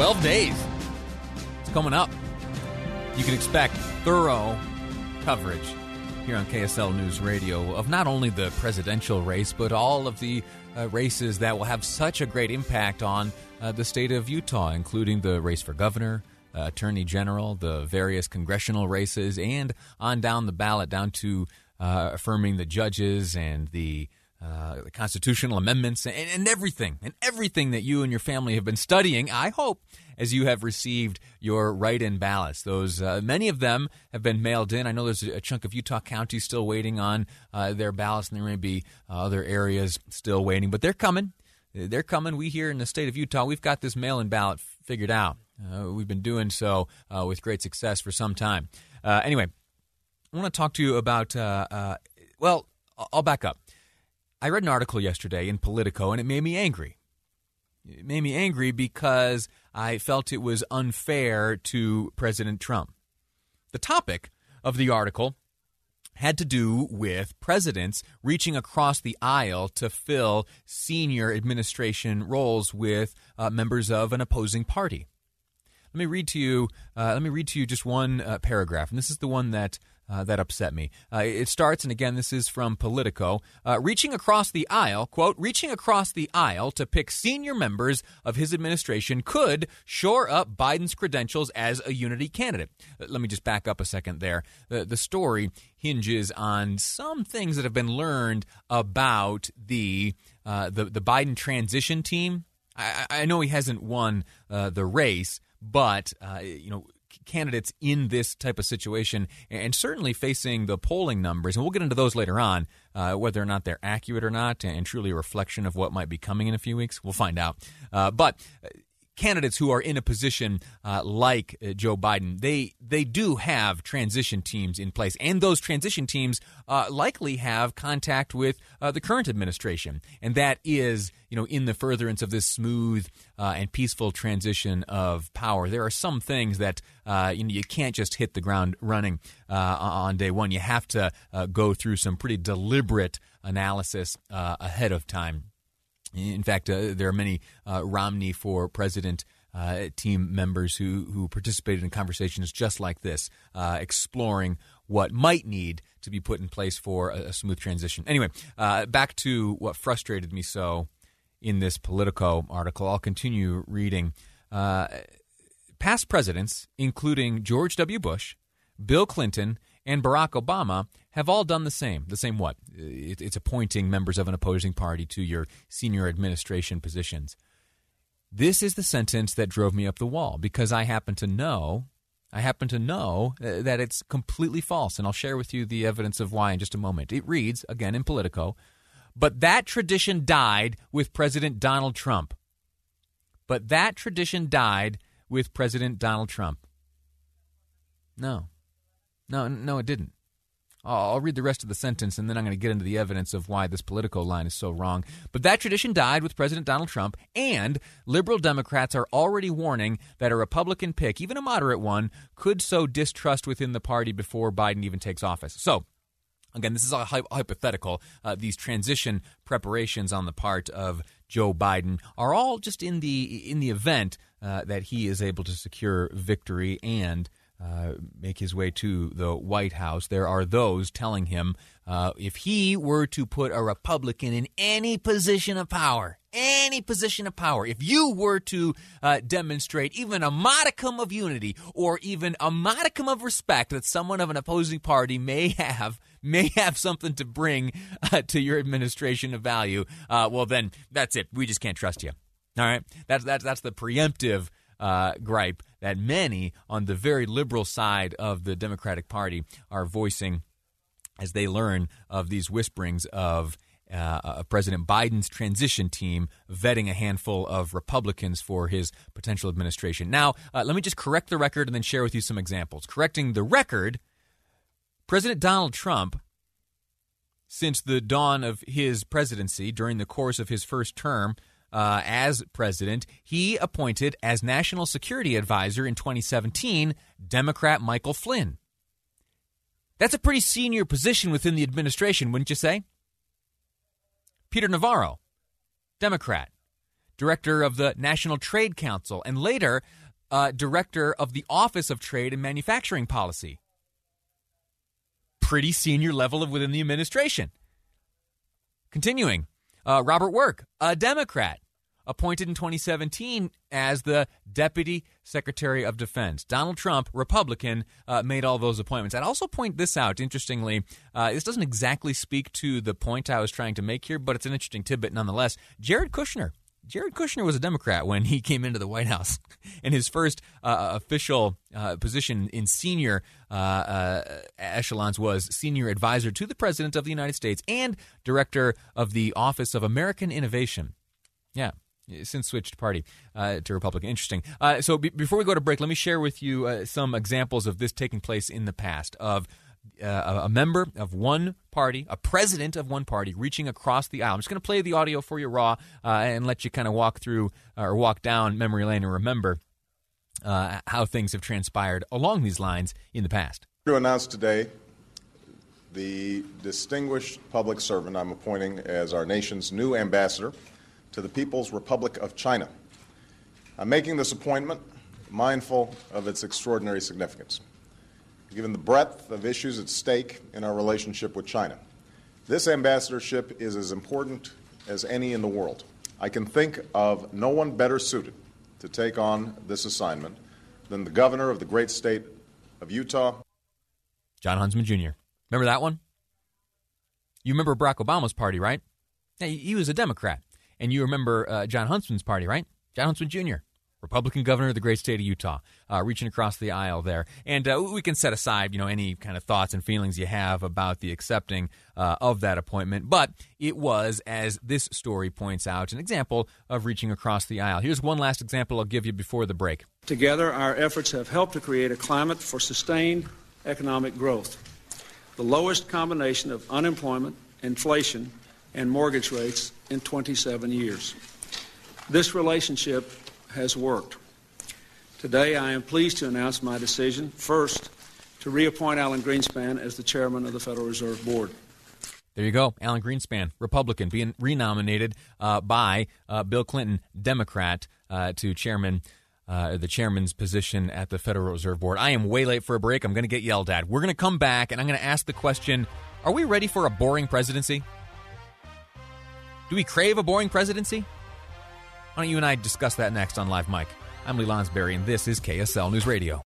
12 days. It's coming up. You can expect thorough coverage here on KSL News Radio of not only the presidential race, but all of the uh, races that will have such a great impact on uh, the state of Utah, including the race for governor, uh, attorney general, the various congressional races, and on down the ballot, down to uh, affirming the judges and the uh, the constitutional amendments and, and, everything, and everything that you and your family have been studying. I hope as you have received your write-in ballots. Those uh, many of them have been mailed in. I know there's a chunk of Utah County still waiting on uh, their ballots, and there may be uh, other areas still waiting, but they're coming. They're coming. We here in the state of Utah, we've got this mail-in ballot figured out. Uh, we've been doing so with great success for some time. anyway, I want to talk to you about. well, I'll back up. I read an article yesterday in Politico and it made me angry. It made me angry because I felt it was unfair to President Trump. The topic of the article had to do with presidents reaching across the aisle to fill senior administration roles with uh, members of an opposing party. Let me read to you. Uh, let me read to you just one uh, paragraph, and this is the one that uh, that upset me. Uh, it starts, and again, this is from Politico. Uh, reaching across the aisle, quote, reaching across the aisle to pick senior members of his administration could shore up Biden's credentials as a unity candidate. Uh, let me just back up a second there. The, the story hinges on some things that have been learned about the uh, the, the Biden transition team. I, I know he hasn't won uh, the race, but you know candidates in this type of situation, and certainly facing the polling numbers, and we'll get into those later on, uh, whether or not they're accurate or not, and truly a reflection of what might be coming in a few weeks. We'll find out. Uh, but candidates who are in a position uh, like uh, Joe Biden, they they do have transition teams in place, and those transition teams uh, likely have contact with uh, the current administration, and that is you know in the furtherance of this smooth uh, and peaceful transition of power. There are some things that uh, you know you can't just hit the ground running on day one. You have to go through some pretty deliberate analysis ahead of time. In fact, uh, there are many uh, Romney for president uh, team members who, who participated in conversations just like this, uh, exploring what might need to be put in place for a, a smooth transition. Anyway, uh, back to what frustrated me so in this Politico article. I'll continue reading. Uh, past presidents, including George W. Bush, Bill Clinton, and Barack Obama have all done the same. The same what? It's appointing members of an opposing party to your senior administration positions. This is the sentence that drove me up the wall because I happen to know I happen to know uh, that it's completely false, and I'll share with you the evidence of why in just a moment. It reads, again in Politico, but that tradition died with President Donald Trump. But that tradition died with President Donald Trump. No. No, no, it didn't. I'll read the rest of the sentence and then I'm going to get into the evidence of why this political line is so wrong. But that tradition died with President Donald Trump, and liberal Democrats are already warning that a Republican pick, even a moderate one, could sow distrust within the party before Biden even takes office. So, again, this is a hypothetical. Uh, these transition preparations on the part of Joe Biden are all just in the in the event uh, that he is able to secure victory and uh, make his way to the White House, there are those telling him uh, if he were to put a Republican in any position of power, any position of power, if you were to uh, demonstrate even a modicum of unity or even a modicum of respect that someone of an opposing party may have, may have something to bring uh, to your administration of value, uh, well, then that's it. We just can't trust you. All right, that's that's that's the preemptive uh, gripe that many on the very liberal side of the Democratic Party are voicing as they learn of these whisperings of uh, President Biden's transition team vetting a handful of Republicans for his potential administration. Now, uh, let me just correct the record and then share with you some examples. Correcting the record, President Donald Trump, since the dawn of his presidency, during the course of his first term, uh, as president, he appointed as national security advisor in 2017 Democrat Michael Flynn. That's a pretty senior position within the administration, wouldn't you say? Peter Navarro, Democrat. director of the National Trade Council, and later uh, director of the Office of Trade and Manufacturing Policy. Pretty senior level of within the administration. Continuing, uh, Robert Work, a Democrat, appointed in 2017 as the Deputy Secretary of Defense. Donald Trump, Republican, uh, made all those appointments. I'd also point this out, interestingly. Uh, this doesn't exactly speak to the point I was trying to make here, but it's an interesting tidbit nonetheless. Jared Kushner. Jared Kushner was a Democrat when he came into the White House, and his first uh, official uh, position in senior uh, uh, echelons was senior advisor to the President of the United States and director of the Office of American Innovation. Yeah, since switched party uh, to Republican. Interesting. Uh, so be- before we go to break, let me share with you uh, some examples of this taking place in the past of. Uh, a member of one party, a president of one party, reaching across the aisle. I'm just going to play the audio for you raw uh, and let you kind of walk through uh, or walk down memory lane and remember how things have transpired along these lines in the past. To announce today the distinguished public servant I'm appointing as our nation's new ambassador to the People's Republic of China. I'm making this appointment mindful of its extraordinary significance, given the breadth of issues at stake in our relationship with China. This ambassadorship is as important as any in the world. I can think of no one better suited to take on this assignment than the governor of the great state of Utah. Jon Huntsman Jr. Remember that one? You remember Barack Obama's party, right? He was a Democrat. And you remember uh, Jon Huntsman's party, right? Jon Huntsman Jr., Republican governor of the great state of Utah, uh, reaching across the aisle there. And uh, we can set aside, you know, any kind of thoughts and feelings you have about the accepting uh, of that appointment. But it was, as this story points out, an example of reaching across the aisle. Here's one last example I'll give you before the break. Together, our efforts have helped to create a climate for sustained economic growth. The lowest combination of unemployment, inflation, and mortgage rates in 27 years. This relationship has worked. Today, I am pleased to announce my decision, first, to reappoint Alan Greenspan as the chairman of the Federal Reserve Board. There you go. Alan Greenspan, Republican, being renominated uh, by uh, Bill Clinton, Democrat, uh, to chairman. Uh, the chairman's position at the Federal Reserve Board. I am way late for a break. I'm going to get yelled at. We're going to come back and I'm going to ask the question Are we ready for a boring presidency? Do we crave a boring presidency? Why don't you and I discuss that next on Live Mike? I'm Lee Lonsberry, and this is KSL News Radio.